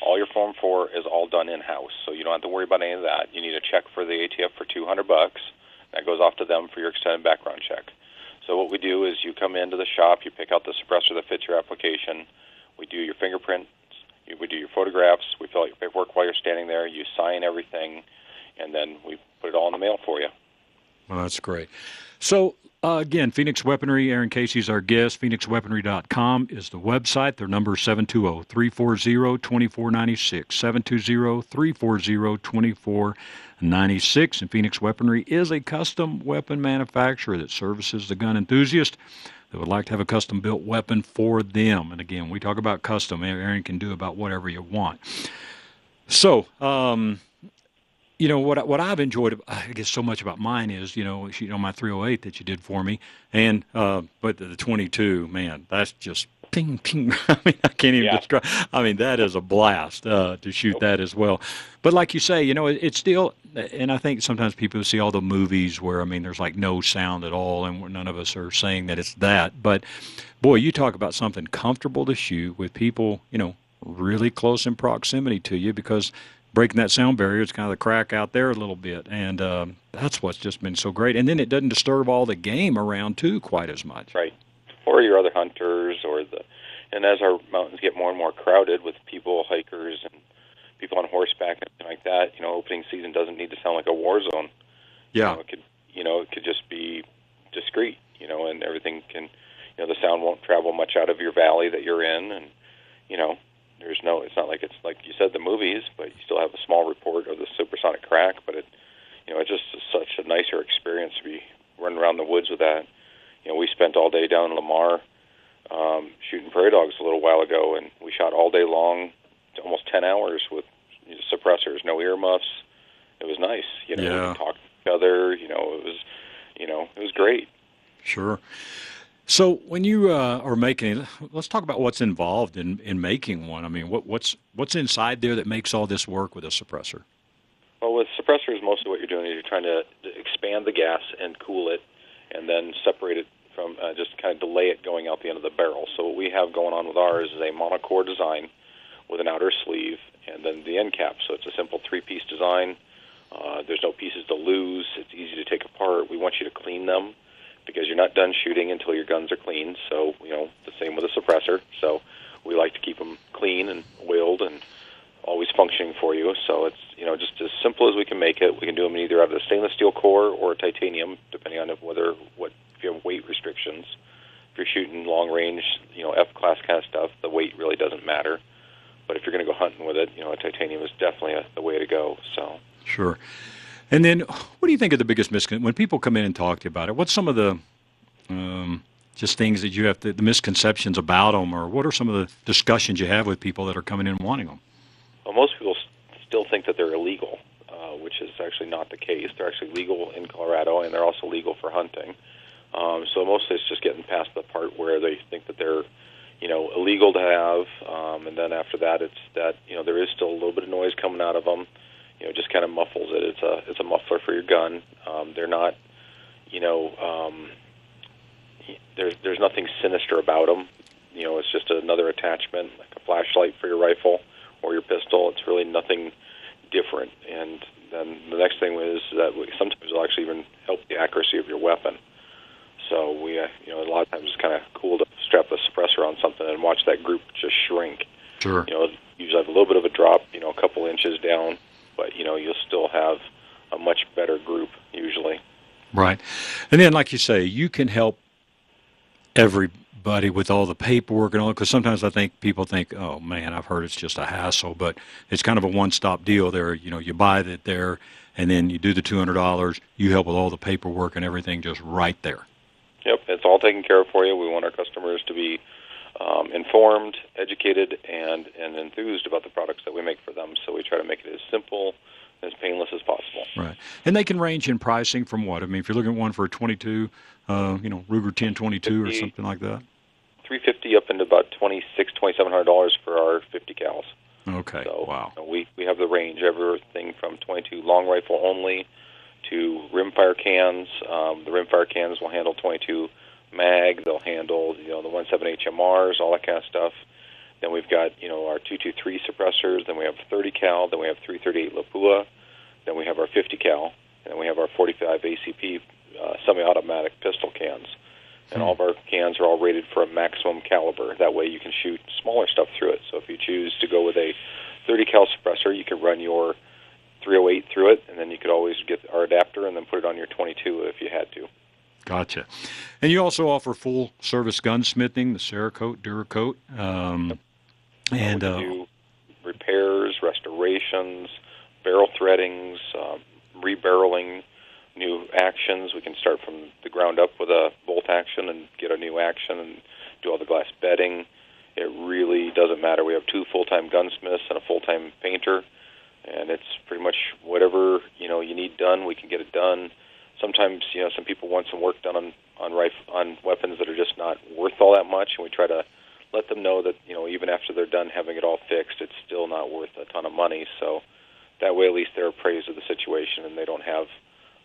all your Form 4 is all done in house. So you don't have to worry about any of that. You need a check for the ATF for 200 bucks. That goes off to them for your extended background check. So what we do is you come into the shop, you pick out the suppressor that fits your application. We do your fingerprints, we do your photographs, we fill out your paperwork while you're standing there, you sign everything, and then we put it all in the mail for you. Well, that's great. So, uh, again, Phoenix Weaponry, Aaron Casey's our guest. PhoenixWeaponry.com is the website. Their number is 720 340 2496. 720 340 2496. And Phoenix Weaponry is a custom weapon manufacturer that services the gun enthusiast that would like to have a custom built weapon for them. And again, we talk about custom. Aaron can do about whatever you want. So, um, you know what what I've enjoyed I guess so much about mine is you know you know my 308 that you did for me. And uh but the, the 22 man that's just ping ping. I mean I can't even Yeah. describe I mean that is a blast uh to shoot that as well. But like you say you know it, it's still and I think sometimes people see all the movies where I mean there's like no sound at all and none of us are saying that it's that. But boy you talk about something comfortable to shoot with people you know really close in proximity to you because breaking that sound barrier it's kind of the crack out there a little bit and um, that's what's just been so great and then it doesn't disturb all the game around too quite as much Right. Or your other hunters, or the, and as our mountains get more and more crowded with people, hikers, and people on horseback and everything like that, you know, opening season doesn't need to sound like a war zone. yeah You know, it could, you know, it could just be discreet, you know, and everything can, you know, the sound won't travel much out of your valley that you're in, and you know, there's no, it's not like it's like you said the movies, but you still have a small report of the supersonic crack, but it, you know, it's just such a nicer experience to be running around the woods with that. You know, we spent all day down in Lamar um, shooting prairie dogs a little while ago, and we shot all day long, almost ten hours with you know, suppressors, no earmuffs. It was nice, you know. Yeah. We talked to each other, you know. It was, you know, it was great. Sure. So when you uh, are making, it, let's talk about what's involved in, in making one. I mean, what, what's what's inside there that makes all this work with a suppressor? Well, with suppressors, mostly what you're doing is you're trying to expand the gas and cool it, and then separate it from uh, just kind of delay it going out the end of the barrel. So what we have going on with ours is a monocore design with an outer sleeve and then the end cap. So it's a simple three-piece design. Uh, there's no pieces to lose. It's easy to take apart. We want you to clean them because you're not done shooting until your guns are clean. So you know the same with a suppressor. So we like to keep them clean and oiled and always functioning for you. So it's you know just as simple as we can make it. We can do them either out of a stainless steel core or titanium, depending on if- whether what if you have weight restrictions. If you're shooting long range, you know, F class kind of stuff, the weight really doesn't matter. But if you're going to go hunting with it, you know, a titanium is definitely a, the way to go. So Sure. And then, what do you think of the biggest miscon when people come in and talk to you about it? What's some of the um, just things that you have to, the misconceptions about them, or what are some of the discussions you have with people that are coming in wanting them? well, most people still think that they're illegal, uh, which is actually not the case. They're actually legal in Colorado, and they're also legal for hunting. Um, so mostly it's just getting past the part where they think that they're, you know, illegal to have, um, and then after that, it's that you know there is still a little bit of noise coming out of them. You know, just kind of muffles it. It's a it's a muffler for your gun. Um, they're not, you know, um, there's there's nothing sinister about them. You know, it's just another attachment, like a flashlight for your rifle or your pistol. It's really nothing different. And then the next thing is that we, sometimes it'll actually even help the accuracy of your weapon. So we, uh, you know, a lot of times it's kind of cool to strap a suppressor on something and watch that group just shrink. Sure. You know, usually have a little bit of a drop, you know, a couple inches down, but you know, you'll still have a much better group usually. Right. And then, like you say, you can help everybody with all the paperwork and all, because sometimes I think people think, oh man, I've heard it's just a hassle, but it's kind of a one stop deal there. You know, you buy it there and then you do the $200, you help with all the paperwork and everything just right there. Yep, it's all taken care of for you. We want our customers to be um, informed, educated, and, and enthused about the products that we make for them. So we try to make it as simple, as painless as possible. Right. And they can range in pricing from what? I mean, if you're looking at one for a 22, uh, you know, Ruger 1022 or something like that. 350 up into about 26 $2,700 for our 50 cals. Okay. So wow. you know, we we have the range, everything from 22 long rifle only to rimfire cans. Um, the rimfire cans will handle 22 mag. They'll handle you know the 17 HMRs, all that kind of stuff. Then we've got you know our 223 suppressors. Then we have 30 cal. Then we have 338 Lapua. Then we have our 50 cal. And then we have our 45 ACP uh, semi-automatic pistol cans. And all of our cans are all rated for a maximum caliber. That way you can shoot smaller stuff through it. So if you choose to go with a 30 cal suppressor, you can run your 308 through it, and then you could always get our adapter and then put it on your 22 if you had to. Gotcha. And you also offer full service gunsmithing, the Cerakote, Duracoat, um, and we uh, do repairs, restorations, barrel threadings, um, rebarreling, new actions. We can start from the ground up with a bolt action and get a new action and do all the glass bedding. It really doesn't matter. We have two full-time gunsmiths and a full-time painter, and it's pretty much whatever you know you need done. We can get it done. Sometimes you know some people want some work done on on rif- on weapons that are just not worth all that much, and we try to let them know that you know even after they're done having it all fixed, it's still not worth a ton of money. So that way, at least they're appraised of the situation, and they don't have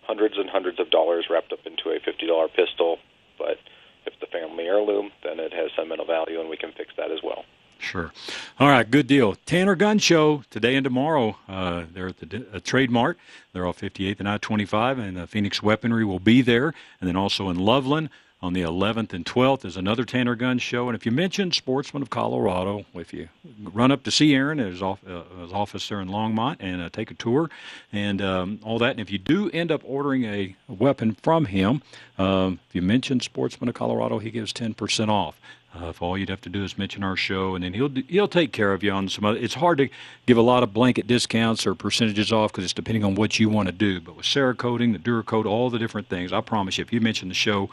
hundreds and hundreds of dollars wrapped up into a fifty dollar pistol. But if the family heirloom, then it has sentimental value, and we can fix that as well. Sure. All right, good deal. Tanner Gun Show today and tomorrow. Uh, they're at the uh, Trade Mart. They're off 58th and I-25, and uh, Phoenix Weaponry will be there. And then also in Loveland on the 11th and 12th is another Tanner Gun Show. And if you mention Sportsman of Colorado, if you run up to see Aaron at his, off, uh, his office there in Longmont and uh, take a tour and um, all that. And if you do end up ordering a weapon from him, um, if you mention Sportsman of Colorado, he gives 10% off. Uh, if all you'd have to do is mention our show, and then he'll he'll take care of you on some other. It's hard to give a lot of blanket discounts or percentages off because it's depending on what you want to do. But with Cerakoting, the Duracoat, all the different things, I promise you, if you mention the show,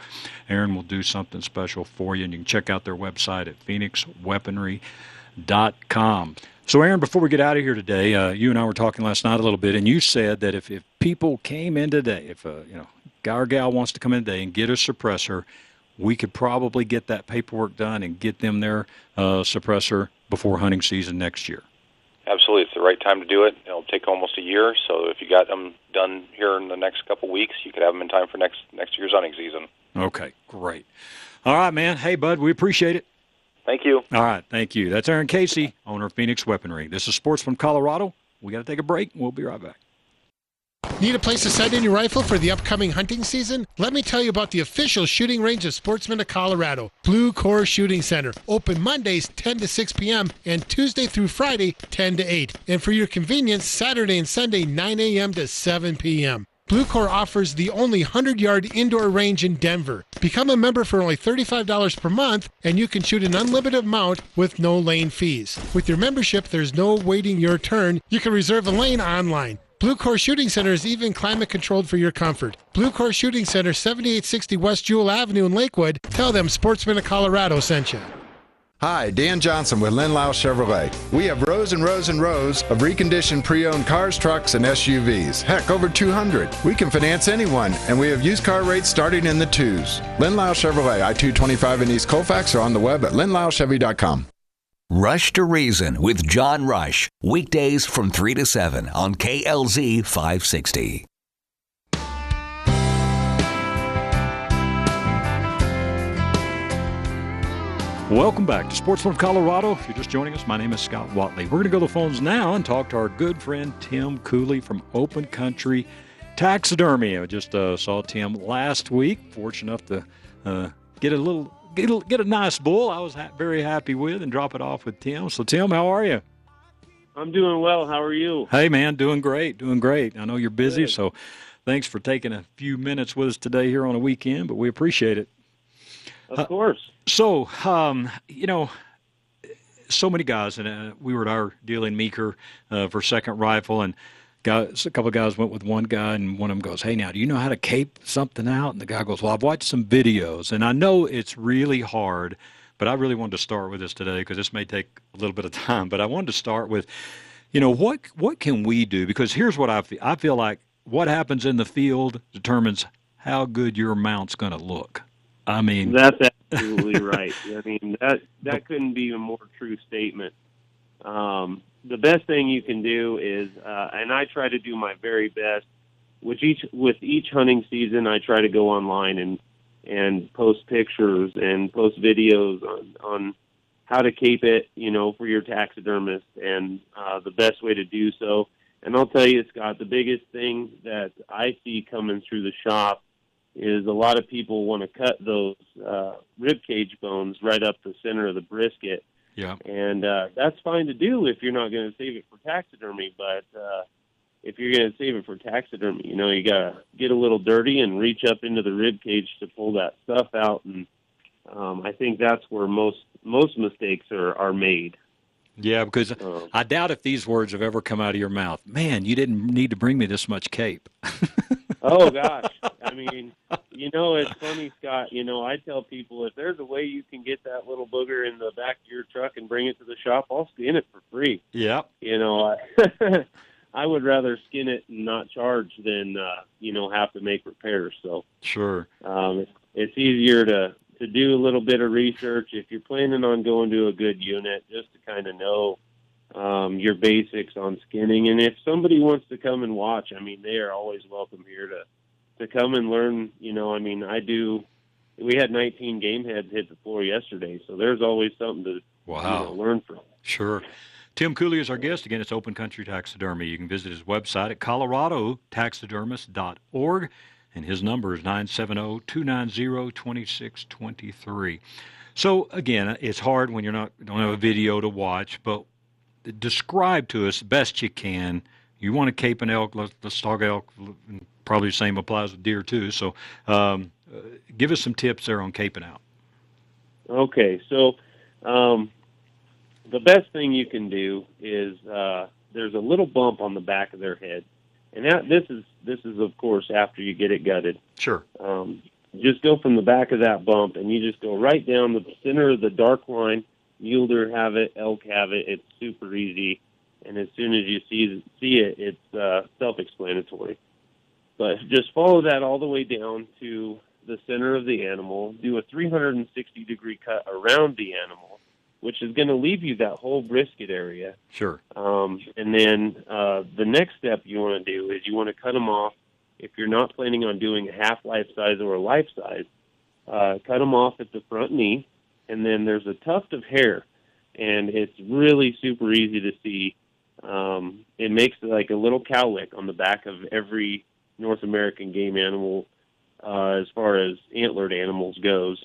Aaron will do something special for you. And you can check out their website at phoenixweaponry.com. So, Aaron, before we get out of here today, uh, you and I were talking last night a little bit, and you said that if, if people came in today, if a you know guy or gal wants to come in today and get a suppressor, we could probably get that paperwork done and get them their uh, suppressor before hunting season next year. Absolutely, it's the right time to do it. It'll take almost a year, so if you got them done here in the next couple weeks, you could have them in time for next next year's hunting season. Okay, great. All right, man. Hey, bud, we appreciate it. Thank you. All right, thank you. That's Aaron Casey, owner of Phoenix Weaponry. This is Sportsman of Colorado. We got to take a break. We'll be right back. Need a place to set in your rifle for the upcoming hunting season? Let me tell you about the official shooting range of Sportsmen of Colorado, Bluecore Shooting Center. Open Mondays 10 to 6 p.m. and Tuesday through Friday 10 to 8. And for your convenience, Saturday and Sunday 9 a.m. to 7 p.m. Bluecore offers the only 100 yard indoor range in Denver. Become a member for only $35 per month, and you can shoot an unlimited amount with no lane fees. With your membership, there's no waiting your turn. You can reserve a lane online. Bluecore Shooting Center is even climate controlled for your comfort. Bluecore Shooting Center, 7860 West Jewell Avenue in Lakewood. Tell them Sportsman of Colorado sent you. Hi, Dan Johnson with Len Lyall Chevrolet. We have rows and rows and rows of reconditioned pre owned cars, trucks, and SUVs. Heck, over 200. We can finance anyone, and we have used car rates starting in the twos. Len Lyall Chevrolet, I 225 in East Colfax, or on the web at lenlyallchevy.com. Rush to Reason with John Rush. Weekdays from 3 to 7 on KLZ 560. Welcome back to Sportsman of Colorado. If you're just joining us, my name is Scott Watley. We're going to go to the phones now and talk to our good friend Tim Cooley from Open Country Taxidermy. I just uh, saw Tim last week. Fortunate enough to uh, get a little get a, get a nice bull. I was ha- very happy with and drop it off with Tim. So Tim, how are you? I'm doing well. How are you? Hey man, doing great, doing great. I know you're busy, Good. so thanks for taking a few minutes with us today here on a weekend, but we appreciate it. Of course. So, um, you know, so many guys, and uh, we were at our deal in Meeker uh, for second rifle, and guys, a couple of guys went with one guy, and one of them goes, "Hey, now, do you know how to cape something out?" And the guy goes, "Well, I've watched some videos, and I know it's really hard." But I really wanted to start with this today because this may take a little bit of time. But I wanted to start with, you know, what what can we do? Because here's what I feel. I feel like what happens in the field determines how good your mount's going to look. I mean, That's absolutely right. I mean that that couldn't be a more true statement. Um, the best thing you can do is, uh, and I try to do my very best. With each with each hunting season, I try to go online and and post pictures and post videos on on how to keep it, you know, for your taxidermist and uh, the best way to do so. And I'll tell you, Scott, the biggest thing that I see coming through the shop is a lot of people want to cut those uh, rib cage bones right up the center of the brisket, yeah. and uh, that's fine to do if you're not going to save it for taxidermy. But uh, if you're going to save it for taxidermy, you know you got to get a little dirty and reach up into the rib cage to pull that stuff out, and um, I think that's where most most mistakes are are made. Yeah, because I doubt if these words have ever come out of your mouth. Man, you didn't need to bring me this much cape. oh gosh, I mean, you know, it's funny, Scott. You know, I tell people if there's a way you can get that little booger in the back of your truck and bring it to the shop, I'll skin it for free. Yeah. You know, I, I would rather skin it and not charge than uh, you know have to make repairs. So Sure. um, it's, it's easier to to do a little bit of research if you're planning on going to a good unit, just to kind of know um, your basics on skinning. And if somebody wants to come and watch, I mean, they are always welcome here to to come and learn. You know, I mean, I do. We had 19 game heads hit the floor yesterday, so there's always something to Wow. you know, learn from. Sure. Tim Cooley is our guest. Again, it's Open Country Taxidermy. You can visit his website at coloradotaxidermist.org, and his number is 970-290-2623. So, again, it's hard when you're not don't have a video to watch, but describe to us the best you can. You want to cape an elk, let's, let's talk elk, probably the same applies with deer too. So, um, uh, give us some tips there on caping out. Okay, so um, the best thing you can do is uh, there's a little bump on the back of their head, and that this is this is of course after you get it gutted. Sure. Um, just go from the back of that bump, and you just go right down the center of the dark line. Mule deer have it, elk have it. It's super easy, and as soon as you see see it, it's uh, self-explanatory. But just follow that all the way down to the center of the animal. Do a 360 degree cut around the animal, which is going to leave you that whole brisket area. Sure. Um, and then uh, the next step you want to do is you want to cut them off. If you're not planning on doing a half life size or a life size, uh, cut them off at the front knee, and then there's a tuft of hair, and it's really super easy to see. Um, it makes like a little cowlick on the back of every North American game animal, uh, as far as antlered animals goes.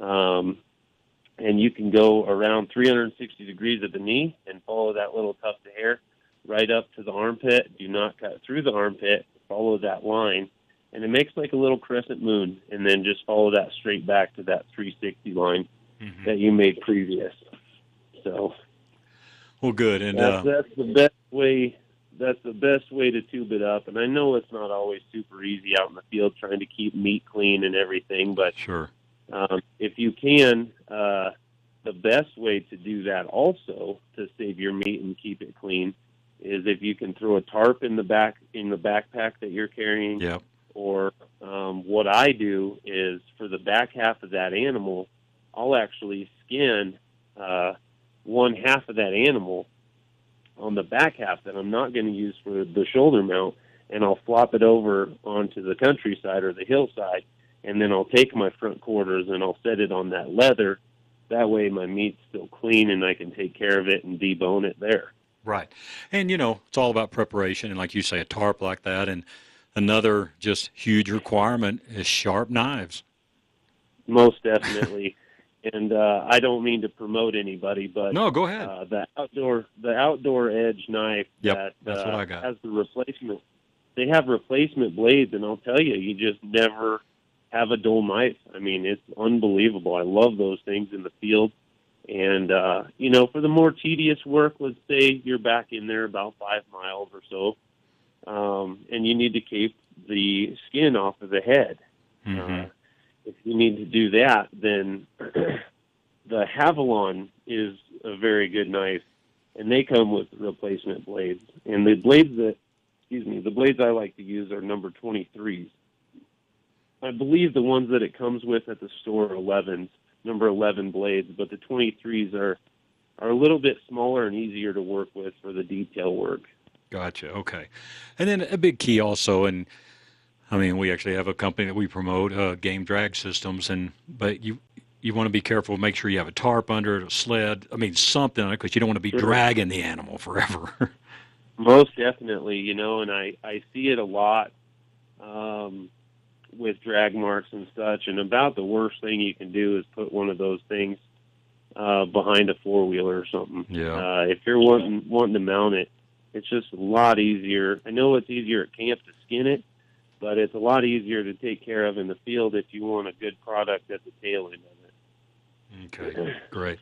Um, and you can go around 360 degrees at the knee and follow that little tuft of hair right up to the armpit. Do not cut through the armpit, follow that line, and it makes like a little crescent moon, and then just follow that straight back to that 360 line that you made previous. So Well, good. And that's, uh, that's the best way. That's the best way to tube it up. And I know it's not always super easy out in the field trying to keep meat clean and everything, but sure. um, if you can, uh, the best way to do that also to save your meat and keep it clean is if you can throw a tarp in the back in the backpack that you're carrying. Yep. Or um, what I do is for the back half of that animal, I'll actually skin uh, one half of that animal on the back half that I'm not going to use for the shoulder mount, and I'll flop it over onto the countryside or the hillside, and then I'll take my front quarters and I'll set it on that leather. That way, my meat's still clean, and I can take care of it and debone it there. Right. And, you know, it's all about preparation. And like you say, a tarp like that. And another just huge requirement is sharp knives. Most definitely. And uh, I don't mean to promote anybody, but No, go ahead. Uh, the outdoor the outdoor edge knife Yep, that that's uh, what I got. has the replacement. They have replacement blades, and I'll tell you, you just never have a dull knife. I mean, it's unbelievable. I love those things in the field. And uh, you know, for the more tedious work, let's say you're back in there about five miles or so, um, and you need to keep the skin off of the head. Mm-hmm. Uh, if you need to do that, then the Havalon is a very good knife, and they come with replacement blades. And the blades that, excuse me, the blades I like to use are number 23s. I believe the ones that it comes with at the store are 11s, number 11 blades, but the 23s are are a little bit smaller and easier to work with for the detail work. Gotcha. Okay. And then a big key also, and I mean, we actually have a company that we promote, uh, Game Drag Systems, and but you you want to be careful. Make sure you have a tarp under it, a sled. I mean, something because you don't want to be Sure. dragging the animal forever. Most definitely, you know, and I I see it a lot um, with drag marks and such. And about the worst thing you can do is put one of those things uh, behind a four wheeler or something. Yeah. Uh, if you're wanting wanting to mount it, it's just a lot easier. I know it's easier at camp to skin it, but it's a lot easier to take care of in the field if you want a good product at the tail end of it. Okay, great.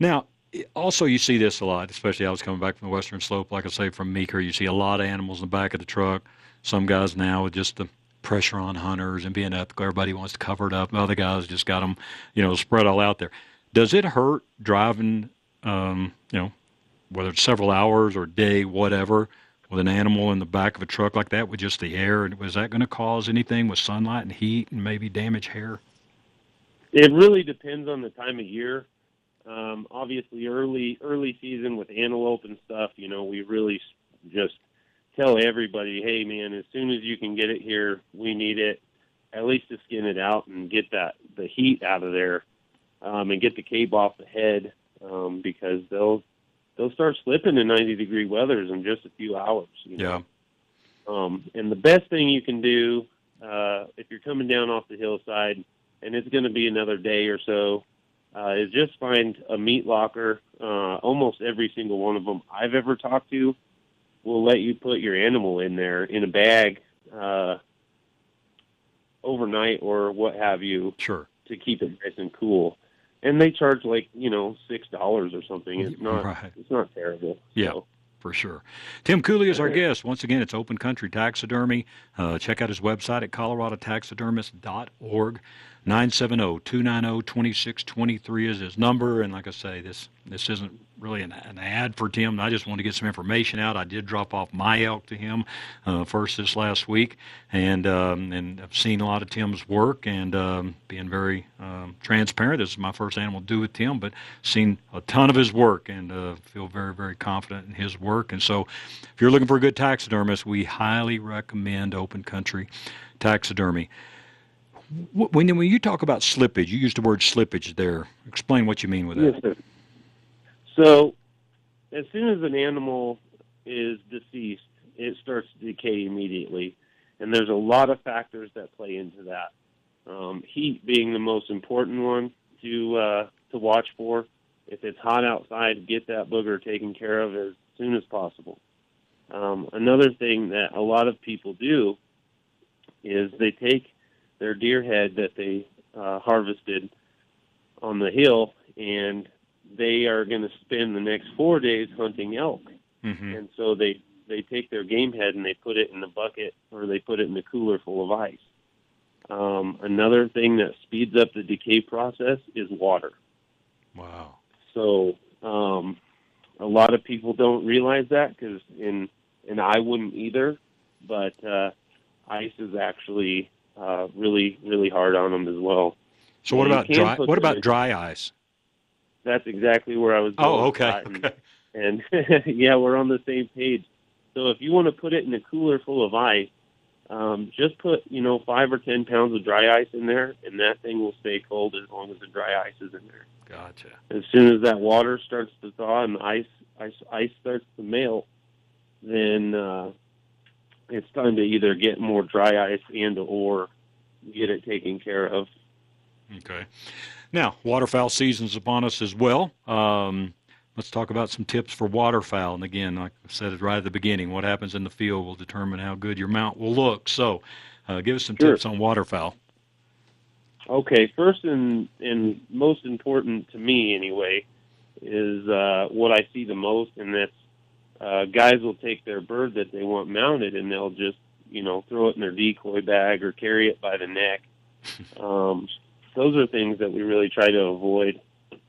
Now, also you see this a lot, especially I was coming back from the Western Slope, like I say, from Meeker. You see a lot of animals in the back of the truck. Some guys now with just the pressure on hunters and being ethical, everybody wants to cover it up. Other guys just got them, you know, spread all out there. Does it hurt driving, um, you know, whether it's several hours or day, whatever, with an animal in the back of a truck like that with just the air? Was that going to cause anything with sunlight and heat and maybe damage hair? It really depends on the time of year. Um, obviously, early early season with antelope and stuff, you know, we really just tell everybody, hey man, as soon as you can get it here, we need it at least to skin it out and get that the heat out of there, um, and get the cape off the head um, because they'll they'll start slipping in 90 degree weathers in just a few hours. You know? Yeah. Um, and the best thing you can do uh, if you're coming down off the hillside, and it's going to be another day or so, uh, is just find a meat locker. Uh, almost every single one of them I've ever talked to will let you put your animal in there in a bag uh, overnight or what have you. Sure. To keep it nice and cool. And they charge like you know six dollars or something. It's not. Right. It's not terrible. Yeah, for sure. Tim Cooley is our guest. Once again, it's Open Country Taxidermy. Uh, check out his website at coloradotaxidermist.org. 970-290-2623 is his number. And like I say, this this isn't really an, an ad for Tim. I just wanted to get some information out. I did drop off my elk to him uh, first this last week, and um, and I've seen a lot of Tim's work and um, being very um, transparent. This is my first animal to do with Tim, but seen a ton of his work and uh, feel very very confident in his work. And so, if you're looking for a good taxidermist, we highly recommend Open Country Taxidermy. Wh- When, when you talk about slippage, you use the word slippage there. Explain what you mean with that. Yes, sir. So, as soon as an animal is deceased, it starts to decay immediately, and there's a lot of factors that play into that. Um, heat being the most important one to uh, to watch for. If it's hot outside, get that booger taken care of as soon as possible. Um, another thing that a lot of people do is they take their deer head that they uh, harvested on the hill and they are going to spend the next four days hunting elk. Mm-hmm. And so they they take their game head and they put it in the bucket or they put it in the cooler full of ice. Um, another thing that speeds up the decay process is water. Wow. So um, a lot of people don't realize that because in and I wouldn't either, but uh, ice is actually uh, really really hard on them as well. So what You about dry? What about in- dry ice? That's exactly where I was going. Oh, okay. And- okay. and yeah, we're on the same page. So if you want to put it in a cooler full of ice, um, just put you know five or ten pounds of dry ice in there, and that thing will stay cold as long as the dry ice is in there. Gotcha. As soon as that water starts to thaw and the ice ice ice starts to melt, then uh, it's time to either get more dry ice and or get it taken care of. Okay. Now, waterfowl season's upon us as well. Um, let's talk about some tips for waterfowl. And again, like I said it right at the beginning, what happens in the field will determine how good your mount will look. So, uh, give us some Sure. tips on waterfowl. Okay, first and and most important to me anyway is uh, what I see the most, and that's uh, guys will take their bird that they want mounted and they'll just you know throw it in their decoy bag or carry it by the neck. Um, those are things that we really try to avoid,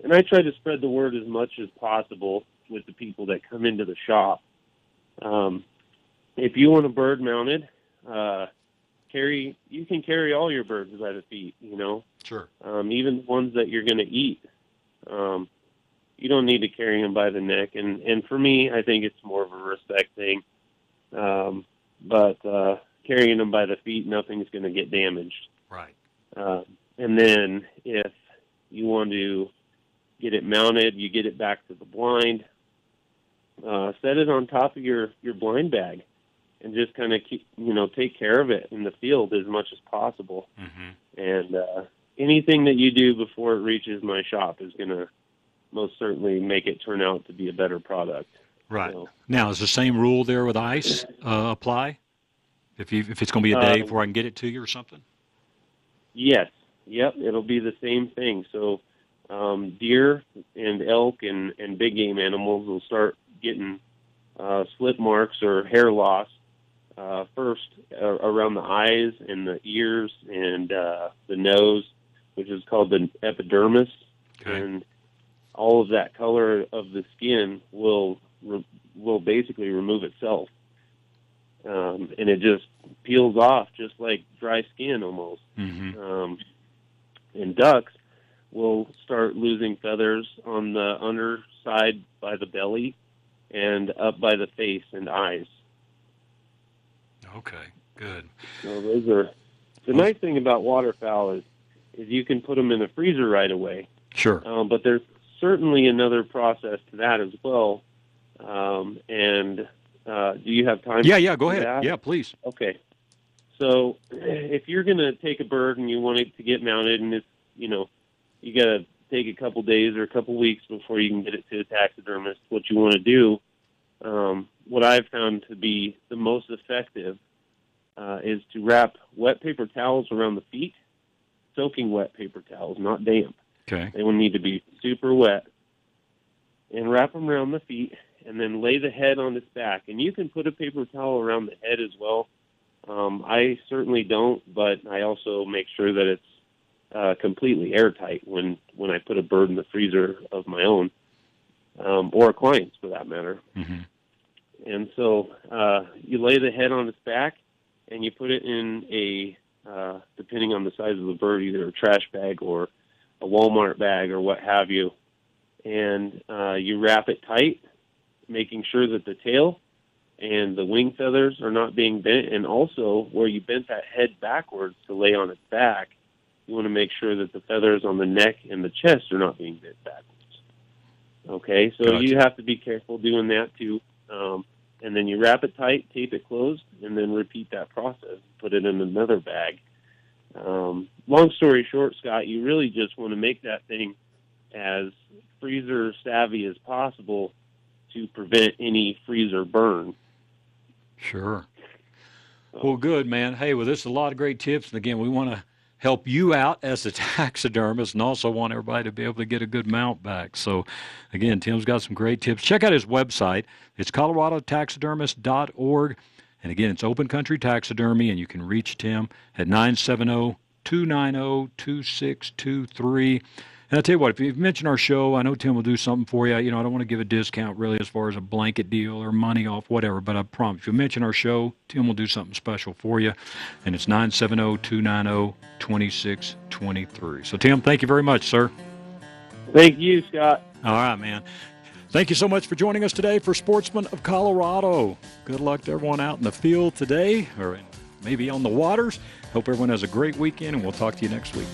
and I try to spread the word as much as possible with the people that come into the shop. Um, if you want a bird mounted, uh, carry you can carry all your birds by the feet you know Sure. um, even the ones that you're going to eat um, you don't need to carry them by the neck and and for me i think it's more of a respect thing um, but uh, carrying them by the feet nothing's going to get damaged Right. uh, and then if you want to get it mounted, you get it back to the blind. Uh, set it on top of your your blind bag, and just kind of keep you know take care of it in the field as much as possible. Mm-hmm. And uh, anything that you do before it reaches my shop is going to most certainly make it turn out to be a better product. Right. Now, is the same rule there with ice uh, apply? If you if it's going to be a day Uh, before I can get it to you or something? Yes. Yep. It'll be the same thing. So, um, deer and elk and, and big game animals will start getting uh, slit marks or hair loss uh, first uh, around the eyes and the ears and uh, the nose, which is called the epidermis. And all of that color of the skin will re- will basically remove itself, um, and it just peels off just like dry skin almost Mm-hmm. um, and ducks will start losing feathers on the underside by the belly and up by the face and eyes. Okay. Good. So those are the nice thing about waterfowl is is you can put them in the freezer right away. Sure. Um, but there's certainly another process to that as well. Um, and uh, do you have time? Yeah. Yeah. Go ahead. that? Yeah. Please. Okay. So if you're going to take a bird and you want it to get mounted, and it's you know you got to take a couple days or a couple weeks before you can get it to a taxidermist, what you want to do, um, what I've found to be the most effective, uh, is to wrap wet paper towels around the feet, soaking wet paper towels, not damp. Okay. They will need to be super wet. And wrap them around the feet, and then lay the head on its back. And you can put a paper towel around the head as well. Um, I certainly don't, but I also make sure that it's uh, completely airtight when when I put a bird in the freezer of my own, um, or a client's for that matter. Mm-hmm. And so uh, you lay the head on its back, and you put it in a, uh, depending on the size of the bird, either a trash bag or a Walmart bag or what have you. And uh, you wrap it tight, making sure that the tail and the wing feathers are not being bent. And also, where you bent that head backwards to lay on its back, you want to make sure that the feathers on the neck and the chest are not being bent backwards. Okay, so Gotcha. you have to be careful doing that too. Um, and then you wrap it tight, tape it closed, and then repeat that process. Put it in another bag. Um, long story short, Scott, you really just want to make that thing as freezer savvy as possible to prevent any freezer burn. Sure. Well, good, man. Hey, well, this is a lot of great tips. And again, we want to help you out as a taxidermist and also want everybody to be able to get a good mount back. So, again, Tim's got some great tips. Check out his website. It's coloradotaxidermist.org. And again, it's open country taxidermy, and you can reach Tim at 970 290 2623. And I'll tell you what, if you mention our show, I know Tim will do something for you. You know, I don't want to give a discount really as far as a blanket deal or money off, whatever, but I promise if you mention our show, Tim will do something special for you. And it's 970 290 2623. So, Tim, thank you very much, sir. Thank you, Scott. All right, man. Thank you so much for joining us today for Sportsman of Colorado. Good luck to everyone out in the field today or maybe on the waters. Hope everyone has a great weekend, and we'll talk to you next week.